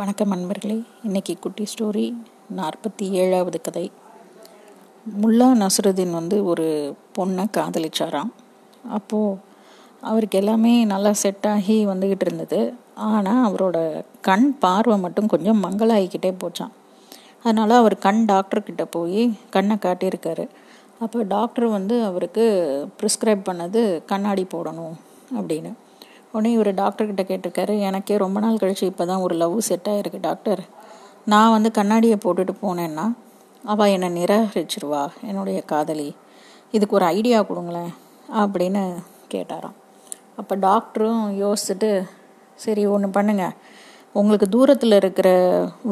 வணக்கம் நண்பர்களே இன்னைக்கு குட்டி ஸ்டோரி நாற்பத்தி ஏழாவது கதை. முல்லா நசருதீன் வந்து ஒரு பொண்ணை காதலிச்சாராம். அப்போது அவருக்கு எல்லாமே நல்லா செட் ஆகி வந்துக்கிட்டு இருந்தது. ஆனால் அவரோட கண் பார்வை மட்டும் கொஞ்சம் மங்களாகிக்கிட்டே போச்சான் அதனால் அவர் கண் டாக்டர்கிட்ட போய் கண்ணை காட்டியிருக்காரு. அப்போ டாக்டர் வந்து அவருக்கு ப்ரிஸ்கிரைப் பண்ணது கண்ணாடி போடணும் அப்படின்னு. உடனே இவர் டாக்டர்கிட்ட கேட்டிருக்காரு எனக்கே ரொம்ப நாள் கழிச்சு இப்போ தான் ஒரு லவ் செட் ஆகிருக்கு டாக்டர் நான் வந்து கண்ணாடியை போட்டுட்டு போனேன்னா அவள் என்னை நிராகரிச்சிருவா என்னுடைய காதலி. இதுக்கு ஒரு ஐடியா கொடுங்களேன் அப்படின்னு கேட்டாராம். அப்போ டாக்டரும் யோசிச்சுட்டு சரி ஒன்று பண்ணுங்க. உங்களுக்கு தூரத்தில் இருக்கிற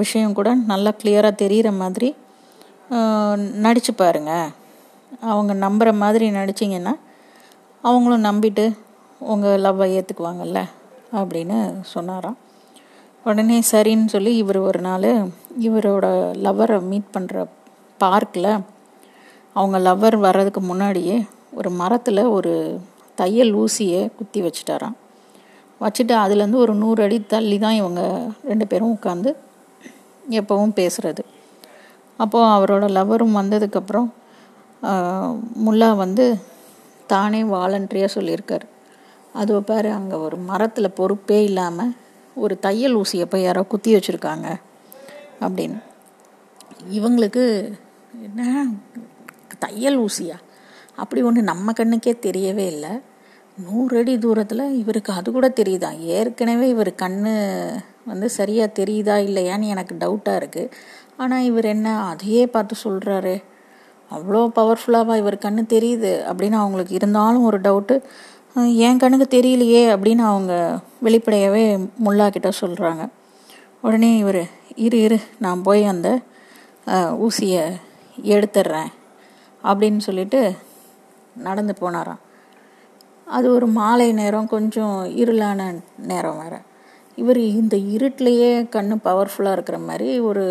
விஷயம் கூட நல்லா கிளியராக தெரிகிற மாதிரி நடிச்சு பாருங்க. அவங்க நம்புகிற மாதிரி நடிச்சிங்கன்னா அவங்களும் நம்பிட்டு உங்கள் லவ்வை ஏற்றுக்குவாங்கல்ல அப்படின்னு சொன்னாராம். உடனே சரின்னு சொல்லி இவர் ஒரு நாள் இவரோட லவ்வரை மீட் பண்ணுற பார்க்கில் அவங்க லவ்வர் வர்றதுக்கு முன்னாடியே ஒரு மரத்தில் ஒரு தையல் ஊசியை குத்தி வச்சுட்டாராம். வச்சுட்டு அதுலேருந்து ஒரு நூறு அடி தள்ளி தான் இவங்க ரெண்டு பேரும் உட்காந்து எப்போவும் பேசுகிறது அப்போது அவரோட லவ்வரும் வந்ததுக்கப்புறம் முல்லா வந்து தானே வாலண்ட்ரியாக சொல்லியிருக்கார். அது பாரு அங்கே ஒரு மரத்தில் பொறுப்பே இல்லாமல் ஒரு தையல் ஊசியை போய் யாரோ குத்தி வச்சுருக்காங்க அப்படின்னு. இவங்களுக்கு என்ன? தையல் ஊசியா? அப்படி ஒன்று நம்ம கண்ணுக்கே தெரியவே இல்லை. நூறு அடி தூரத்தில் இவருக்கு அது கூட தெரியுதா? ஏற்கனவே இவர் கண் வந்து சரியாக தெரியுதா இல்லையான்னு எனக்கு டவுட்டாக இருக்குது ஆனால் இவர் என்ன அதையே பார்த்து சொல்கிறாரு அவ்வளோ பவர்ஃபுல்லாக இவர் கண்ணு தெரியுது அப்படின்னு அவங்களுக்கு இருந்தாலும் ஒரு டவுட்டு என் கண்ணுக்கு தெரியலையே அப்படின்னு அவங்க வெளிப்படையாகவே முல்லா கிட்ட சொல்கிறாங்க உடனே இவர் இரு இரு நான் போய் அந்த ஊசியை எடுத்துடுறேன் அப்படின்னு சொல்லிட்டு நடந்து போனாராம். அது ஒரு மாலை நேரம் கொஞ்சம் இருளான நேரம் வேறு. இவர் இந்த இருட்டிலேயே கண்ணு பவர்ஃபுல்லாக இருக்கிற மாதிரி ஒரு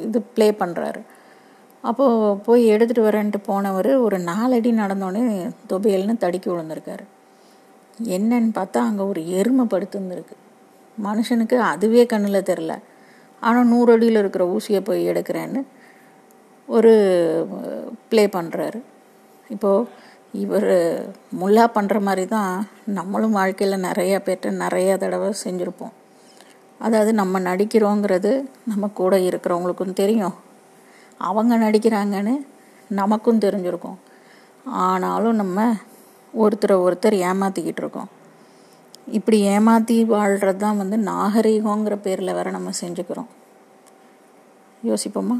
இது ப்ளே பண்ணுறாரு அப்போது போய் எடுத்துகிட்டு வரேன்ட்டு போனவர் ஒரு நாலடி நடந்தோடனே தொபையல்னு தடுக்கி விழுந்திருக்காரு. என்னன்னு பார்த்தா அங்கே ஒரு எருமை படுத்துருந்துருக்கு மனுஷனுக்கு அதுவே கண்ணில் தெரில ஆனால் நூறு அடியில் இருக்கிற ஊசியை போய் எடுக்கிறேன்னு ஒரு ப்ளே பண்ணுறாரு இப்போது இவர் முல்லா பண்ணுற மாதிரி தான் நம்மளும் வாழ்க்கையில் நிறையா பேர்ட்ட நிறையா தடவை செஞ்சுருப்போம். அதாவது நம்ம நடிக்கிறோங்கிறது நம்ம கூட இருக்கிறவங்களுக்கும் தெரியும். அவங்க நடிக்கிறாங்கன்னு நமக்கும் தெரிஞ்சிருக்கும். ஆனாலும் நம்ம ஒருத்தரை ஒருத்தர் ஏமாற்றிக்கிட்டு இருக்கோம். இப்படி ஏமாற்றி வாழ்கிறது தான் வந்து நாகரீகங்கிற பேரில் வேற நம்ம செஞ்சுக்கிறோம். யோசிப்போமா?